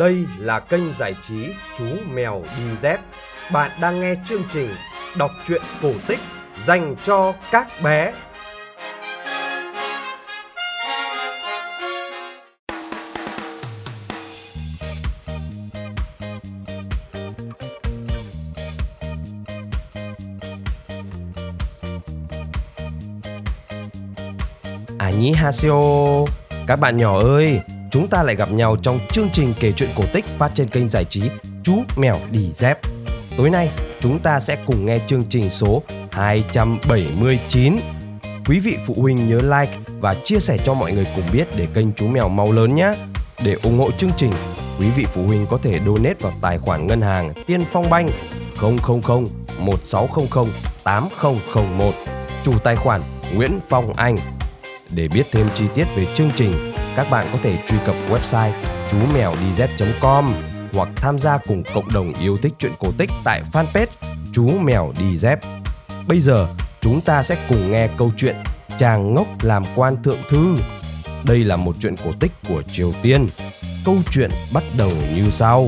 Đây là kênh giải trí Chú Mèo Đi Dép. Bạn đang nghe chương trình đọc truyện cổ tích dành cho các bé. À nhí Hasio, Các bạn nhỏ ơi Chúng ta lại gặp nhau trong chương trình kể chuyện cổ tích phát trên kênh giải trí Chú Mèo Đi Dép. Tối nay chúng ta sẽ cùng nghe chương trình số 279 Quý vị phụ huynh nhớ like và chia sẻ cho mọi người cùng biết để kênh Chú Mèo mau lớn nhé. Để ủng hộ chương trình, quý vị phụ huynh có thể donate vào tài khoản ngân hàng Tiên Phong Banh 000 1600 8001 Chủ tài khoản Nguyễn Phong Anh. Để biết thêm chi tiết về chương trình, các bạn có thể truy cập website chú mèo com hoặc tham gia cùng cộng đồng yêu thích truyện cổ tích tại fanpage chú mèo đi dép. Bây giờ, chúng ta sẽ cùng nghe câu chuyện Chàng ngốc làm quan thượng thư. Đây là một chuyện cổ tích của Triều Tiên. Câu chuyện bắt đầu như sau.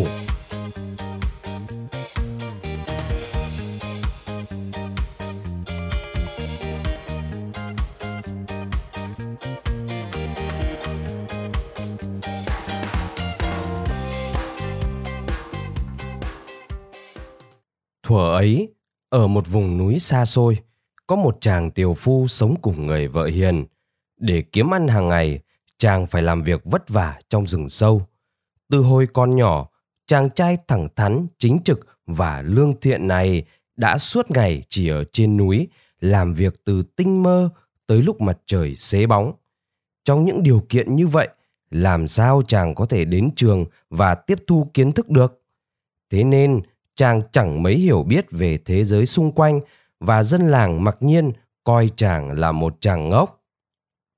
Thuở ấy, ở một vùng núi xa xôi, có một chàng tiều phu sống cùng người vợ hiền. Để kiếm ăn hàng ngày, chàng phải làm việc vất vả trong rừng sâu. Từ hồi con nhỏ, chàng trai thẳng thắn, chính trực và lương thiện này đã suốt ngày chỉ ở trên núi làm việc từ tinh mơ tới lúc mặt trời xế bóng. Trong những điều kiện như vậy, làm sao chàng có thể đến trường và tiếp thu kiến thức được? Thế nên, chàng chẳng mấy hiểu biết về thế giới xung quanh và dân làng mặc nhiên coi chàng là một chàng ngốc.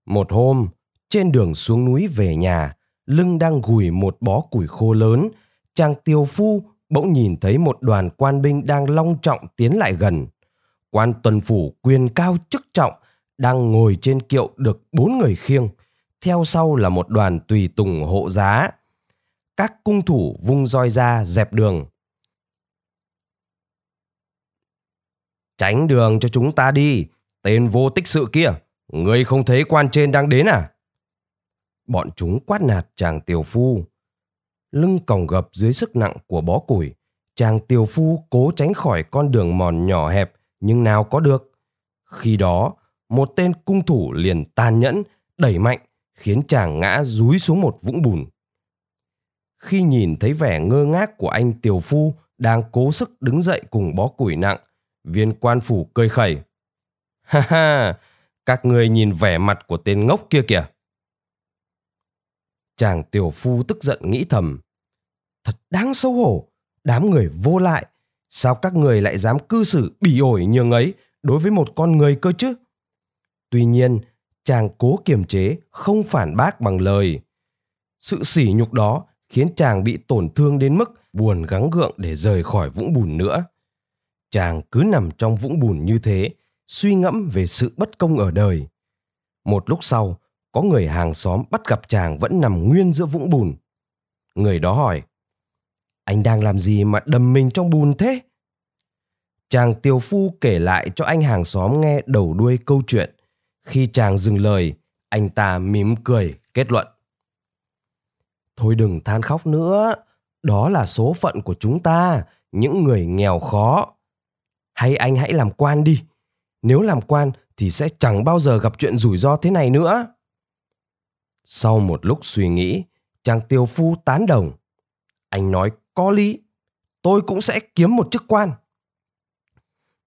Một hôm, trên đường xuống núi về nhà, lưng đang gùi một bó củi khô lớn, chàng Tiêu phu bỗng nhìn thấy một đoàn quan binh đang long trọng tiến lại gần. Quan tuần phủ quyền cao chức trọng đang ngồi trên kiệu được bốn người khiêng, theo sau là một đoàn tùy tùng hộ giá. Các cung thủ vung roi ra dẹp đường, Tránh đường cho chúng ta đi, tên vô tích sự kia, ngươi không thấy quan trên đang đến à? Bọn chúng quát nạt chàng tiểu phu. Lưng còng gập dưới sức nặng của bó củi, chàng tiểu phu cố tránh khỏi con đường mòn nhỏ hẹp nhưng nào có được. Khi đó, một tên cung thủ liền tàn nhẫn, đẩy mạnh, khiến chàng ngã rúi xuống một vũng bùn. Khi nhìn thấy vẻ ngơ ngác của anh tiểu phu đang cố sức đứng dậy cùng bó củi nặng, Viên quan phủ cười khẩy. Ha ha, các người nhìn vẻ mặt của tên ngốc kia kìa. Chàng tiểu phu tức giận nghĩ thầm. Thật đáng xấu hổ, đám người vô lại. Sao các người lại dám cư xử bỉ ổi nhường ấy đối với một con người cơ chứ? Tuy nhiên, chàng cố kiềm chế, không phản bác bằng lời. Sự sỉ nhục đó khiến chàng bị tổn thương đến mức buồn gắng gượng để rời khỏi vũng bùn nữa chàng cứ nằm trong vũng bùn như thế, suy ngẫm về sự bất công ở đời. Một lúc sau, có người hàng xóm bắt gặp chàng vẫn nằm nguyên giữa vũng bùn. Người đó hỏi, anh đang làm gì mà đầm mình trong bùn thế? Chàng tiều phu kể lại cho anh hàng xóm nghe đầu đuôi câu chuyện. Khi chàng dừng lời, anh ta mỉm cười kết luận, thôi đừng than khóc nữa, đó là số phận của chúng ta, những người nghèo khó hay anh hãy làm quan đi. Nếu làm quan thì sẽ chẳng bao giờ gặp chuyện rủi ro thế này nữa. Sau một lúc suy nghĩ, chàng tiêu phu tán đồng. Anh nói có lý, tôi cũng sẽ kiếm một chức quan.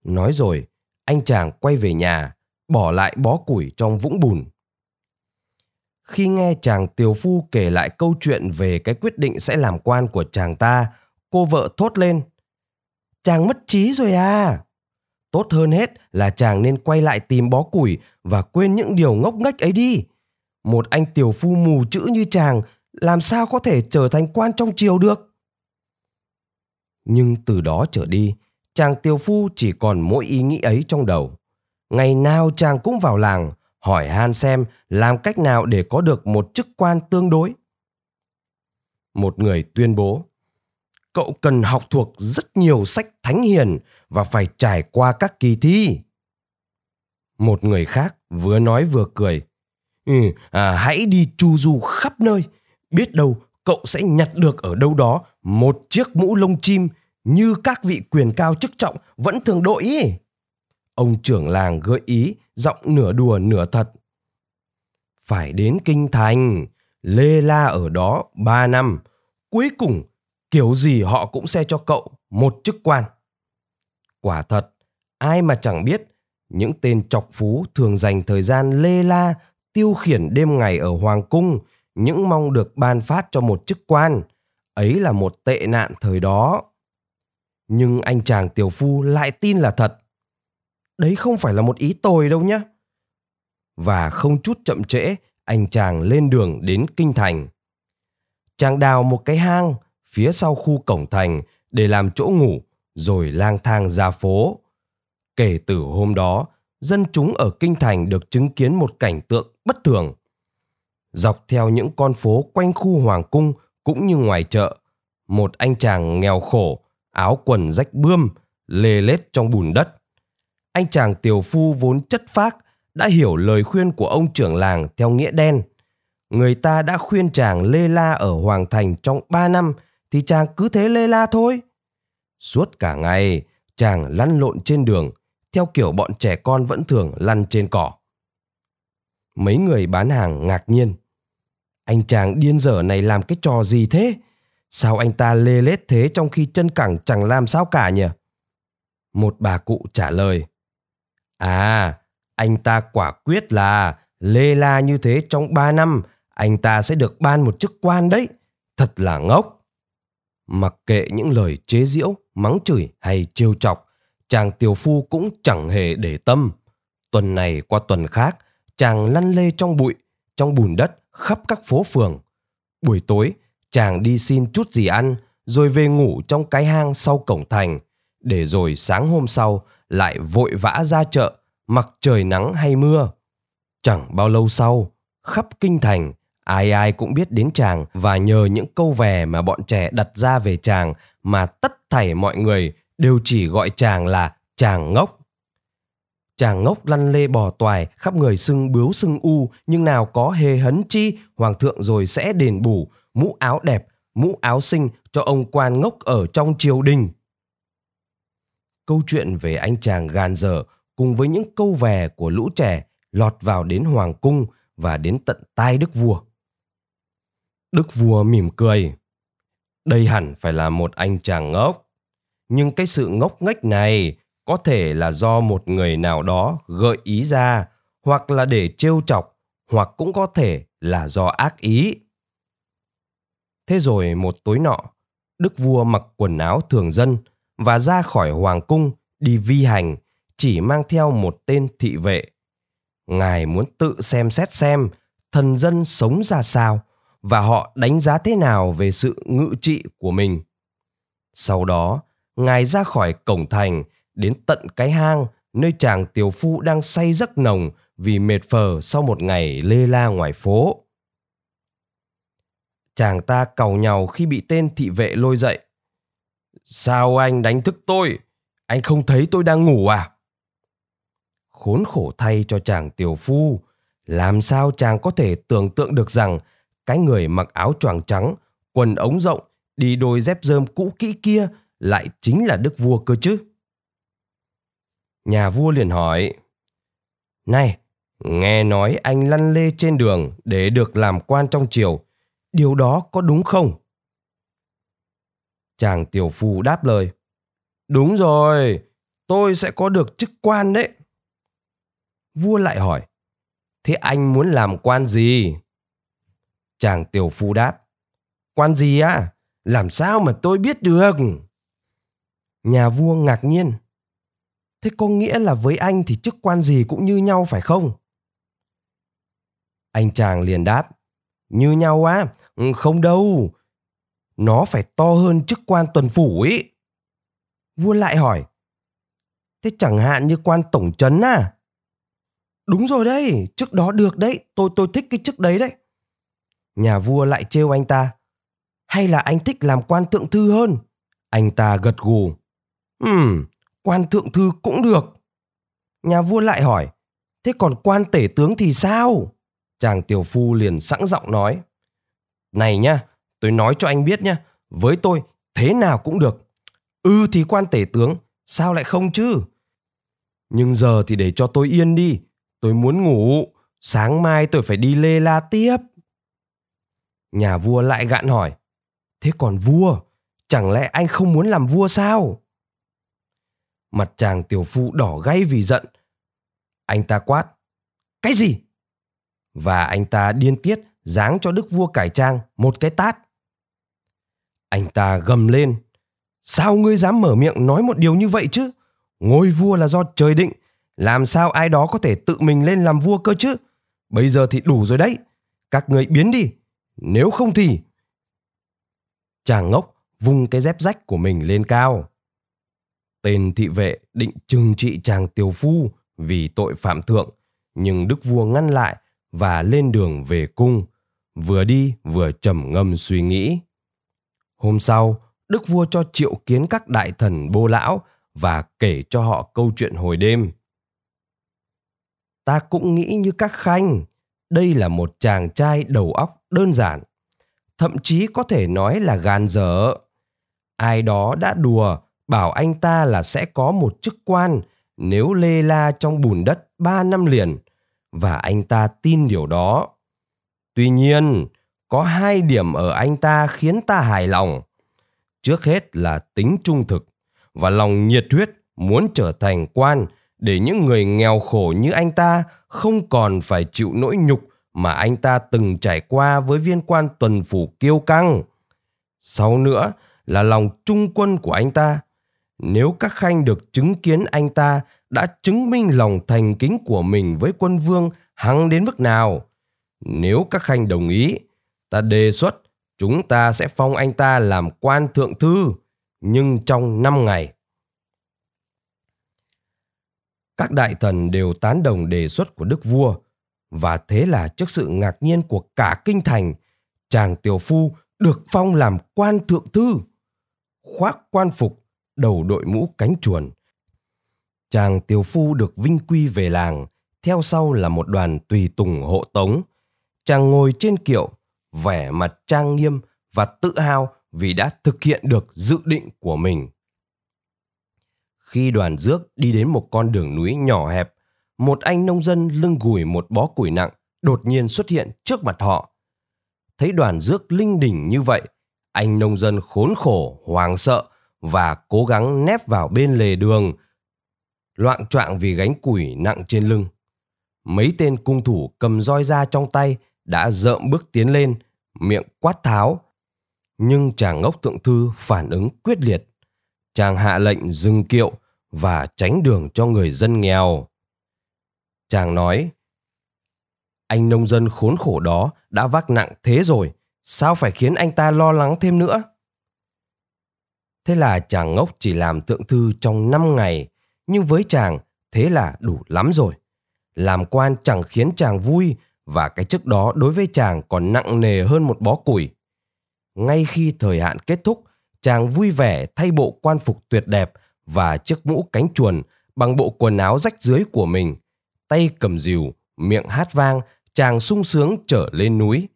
Nói rồi, anh chàng quay về nhà, bỏ lại bó củi trong vũng bùn. Khi nghe chàng tiều phu kể lại câu chuyện về cái quyết định sẽ làm quan của chàng ta, cô vợ thốt lên chàng mất trí rồi à. Tốt hơn hết là chàng nên quay lại tìm bó củi và quên những điều ngốc nghếch ấy đi. Một anh tiểu phu mù chữ như chàng, làm sao có thể trở thành quan trong triều được? Nhưng từ đó trở đi, chàng tiểu phu chỉ còn mỗi ý nghĩ ấy trong đầu. Ngày nào chàng cũng vào làng, hỏi han xem làm cách nào để có được một chức quan tương đối. Một người tuyên bố cậu cần học thuộc rất nhiều sách thánh hiền và phải trải qua các kỳ thi một người khác vừa nói vừa cười ừ, à, hãy đi chu du khắp nơi biết đâu cậu sẽ nhặt được ở đâu đó một chiếc mũ lông chim như các vị quyền cao chức trọng vẫn thường đội ý. Ông trưởng làng gợi ý, giọng nửa đùa nửa thật. Phải đến kinh thành, lê la ở đó ba năm, cuối cùng kiểu gì họ cũng sẽ cho cậu một chức quan. Quả thật, ai mà chẳng biết những tên chọc phú thường dành thời gian lê la tiêu khiển đêm ngày ở hoàng cung những mong được ban phát cho một chức quan. Ấy là một tệ nạn thời đó. Nhưng anh chàng tiểu phu lại tin là thật. Đấy không phải là một ý tồi đâu nhé và không chút chậm trễ anh chàng lên đường đến kinh thành. Chàng đào một cái hang phía sau khu cổng thành để làm chỗ ngủ rồi lang thang ra phố. Kể từ hôm đó, dân chúng ở kinh thành được chứng kiến một cảnh tượng bất thường. Dọc theo những con phố quanh khu hoàng cung cũng như ngoài chợ, một anh chàng nghèo khổ, áo quần rách bươm, lê lết trong bùn đất. Anh chàng tiểu phu vốn chất phác đã hiểu lời khuyên của ông trưởng làng theo nghĩa đen. Người ta đã khuyên chàng lê la ở hoàng thành trong ba năm thì chàng cứ thế lê la thôi. Suốt cả ngày, chàng lăn lộn trên đường, theo kiểu bọn trẻ con vẫn thường lăn trên cỏ. Mấy người bán hàng ngạc nhiên. Anh chàng điên dở này làm cái trò gì thế? Sao anh ta lê lết thế trong khi chân cẳng chẳng làm sao cả nhỉ? Một bà cụ trả lời. À anh ta quả quyết là lê la như thế trong ba năm, anh ta sẽ được ban một chức quan đấy. Thật là ngốc mặc kệ những lời chế giễu, mắng chửi hay trêu chọc, chàng tiều phu cũng chẳng hề để tâm. Tuần này qua tuần khác, chàng lăn lê trong bụi, trong bùn đất, khắp các phố phường. Buổi tối, chàng đi xin chút gì ăn, rồi về ngủ trong cái hang sau cổng thành, để rồi sáng hôm sau lại vội vã ra chợ, mặc trời nắng hay mưa. Chẳng bao lâu sau, khắp kinh thành ai ai cũng biết đến chàng và nhờ những câu về mà bọn trẻ đặt ra về chàng mà tất thảy mọi người đều chỉ gọi chàng là chàng ngốc. Chàng ngốc lăn lê bò toài khắp người sưng bướu sưng u, nhưng nào có hề hấn chi, hoàng thượng rồi sẽ đền bù, mũ áo đẹp, mũ áo xinh cho ông quan ngốc ở trong triều đình. Câu chuyện về anh chàng gàn dở cùng với những câu về của lũ trẻ lọt vào đến hoàng cung và đến tận tai đức vua đức vua mỉm cười. Đây hẳn phải là một anh chàng ngốc. Nhưng cái sự ngốc nghếch này có thể là do một người nào đó gợi ý ra, hoặc là để trêu chọc, hoặc cũng có thể là do ác ý. Thế rồi một tối nọ, đức vua mặc quần áo thường dân và ra khỏi hoàng cung đi vi hành, chỉ mang theo một tên thị vệ. Ngài muốn tự xem xét xem thần dân sống ra sao và họ đánh giá thế nào về sự ngự trị của mình sau đó, ngài ra khỏi cổng thành, đến tận cái hang nơi chàng tiểu phu đang say giấc nồng vì mệt phờ sau một ngày lê la ngoài phố. Chàng ta cầu nhau khi bị tên thị vệ lôi dậy. Sao anh đánh thức tôi? Anh không thấy tôi đang ngủ à? Khốn khổ thay cho chàng tiểu phu. Làm sao chàng có thể tưởng tượng được rằng cái người mặc áo choàng trắng, quần ống rộng, đi đôi dép rơm cũ kỹ kia lại chính là đức vua cơ chứ? nhà vua liền hỏi này nghe nói anh lăn lê trên đường để được làm quan trong triều điều đó có đúng không? Chàng tiểu phu đáp lời đúng rồi tôi sẽ có được chức quan đấy. Vua lại hỏi thế anh muốn làm quan gì? Chàng tiểu phu đáp quan gì á làm sao mà tôi biết được nhà vua ngạc nhiên Thế có nghĩa là với anh thì chức quan gì cũng như nhau phải không? Anh chàng liền đáp, như nhau á, không đâu. Nó phải to hơn chức quan tuần phủ ấy. Vua lại hỏi, thế chẳng hạn như quan tổng trấn à? Đúng rồi đấy, chức đó được đấy, tôi tôi thích cái chức đấy đấy. Nhà vua lại trêu anh ta. hay là anh thích làm quan thượng thư hơn? Anh ta gật gù. Ừm, quan thượng thư cũng được. Nhà vua lại hỏi, thế còn quan tể tướng thì sao? Chàng tiểu phu liền sẵn giọng nói. Này nhá, tôi nói cho anh biết nhá, với tôi thế nào cũng được. Ừ thì quan tể tướng, sao lại không chứ? Nhưng giờ thì để cho tôi yên đi, tôi muốn ngủ, sáng mai tôi phải đi lê la tiếp. Nhà vua lại gạn hỏi, thế còn vua, chẳng lẽ anh không muốn làm vua sao? Mặt chàng tiểu phu đỏ gay vì giận. Anh ta quát, cái gì? Và anh ta điên tiết giáng cho đức vua cải trang một cái tát. Anh ta gầm lên, sao ngươi dám mở miệng nói một điều như vậy chứ? Ngôi vua là do trời định, làm sao ai đó có thể tự mình lên làm vua cơ chứ? Bây giờ thì đủ rồi đấy, các người biến đi, nếu không thì... Chàng ngốc vung cái dép rách của mình lên cao. Tên thị vệ định trừng trị chàng tiểu phu vì tội phạm thượng, nhưng đức vua ngăn lại và lên đường về cung, vừa đi vừa trầm ngâm suy nghĩ. Hôm sau, đức vua cho triệu kiến các đại thần bô lão và kể cho họ câu chuyện hồi đêm. Ta cũng nghĩ như các khanh, đây là một chàng trai đầu óc đơn giản, thậm chí có thể nói là gan dở. Ai đó đã đùa bảo anh ta là sẽ có một chức quan nếu lê la trong bùn đất ba năm liền, và anh ta tin điều đó. Tuy nhiên, có hai điểm ở anh ta khiến ta hài lòng. Trước hết là tính trung thực và lòng nhiệt huyết muốn trở thành quan để những người nghèo khổ như anh ta không còn phải chịu nỗi nhục mà anh ta từng trải qua với viên quan tuần phủ kiêu căng. Sau nữa là lòng trung quân của anh ta. Nếu các khanh được chứng kiến anh ta đã chứng minh lòng thành kính của mình với quân vương hăng đến mức nào. Nếu các khanh đồng ý, ta đề xuất chúng ta sẽ phong anh ta làm quan thượng thư, nhưng trong năm ngày. Các đại thần đều tán đồng đề xuất của đức vua, và thế là trước sự ngạc nhiên của cả kinh thành, chàng tiểu phu được phong làm quan thượng thư. Khoác quan phục, đầu đội mũ cánh chuồn. Chàng tiểu phu được vinh quy về làng, theo sau là một đoàn tùy tùng hộ tống. Chàng ngồi trên kiệu, vẻ mặt trang nghiêm và tự hào vì đã thực hiện được dự định của mình. Khi đoàn rước đi đến một con đường núi nhỏ hẹp, một anh nông dân lưng gùi một bó củi nặng đột nhiên xuất hiện trước mặt họ. Thấy đoàn rước linh đình như vậy, anh nông dân khốn khổ, hoang sợ và cố gắng nép vào bên lề đường, loạn choạng vì gánh củi nặng trên lưng mấy tên cung thủ cầm roi ra trong tay đã rợm bước tiến lên, miệng quát tháo. Nhưng chàng ngốc thượng thư phản ứng quyết liệt. Chàng hạ lệnh dừng kiệu và tránh đường cho người dân nghèo. Chàng nói, anh nông dân khốn khổ đó đã vác nặng thế rồi, sao phải khiến anh ta lo lắng thêm nữa? Thế là chàng ngốc chỉ làm thượng thư trong 5 ngày, nhưng với chàng thế là đủ lắm rồi làm quan chẳng khiến chàng vui và cái chức đó đối với chàng còn nặng nề hơn một bó củi. Ngay khi thời hạn kết thúc, chàng vui vẻ thay bộ quan phục tuyệt đẹp và chiếc mũ cánh chuồn bằng bộ quần áo rách dưới của mình. Tay cầm rìu, miệng hát vang, chàng sung sướng trở lên núi.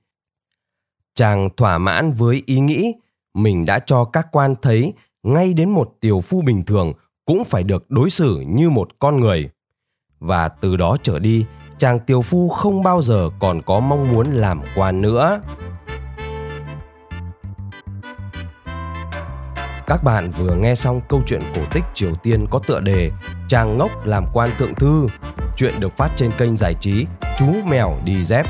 Chàng thỏa mãn với ý nghĩ mình đã cho các quan thấy ngay đến một tiểu phu bình thường cũng phải được đối xử như một con người và từ đó trở đi chàng tiểu phu không bao giờ còn có mong muốn làm quan nữa Các bạn vừa nghe xong câu chuyện cổ tích Triều Tiên có tựa đề Chàng ngốc làm quan thượng thư. Chuyện được phát trên kênh giải trí Chú Mèo Đi Dép.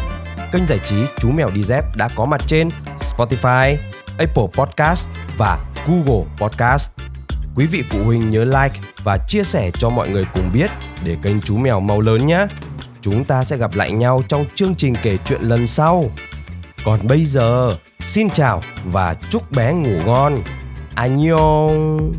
Kênh giải trí Chú Mèo Đi Dép đã có mặt trên Spotify, Apple Podcast và Google Podcast. Quý vị phụ huynh nhớ like và chia sẻ cho mọi người cùng biết để kênh chú mèo mau lớn nhé. Chúng ta sẽ gặp lại nhau trong chương trình kể chuyện lần sau. Còn bây giờ, xin chào và chúc bé ngủ ngon. Annyeong!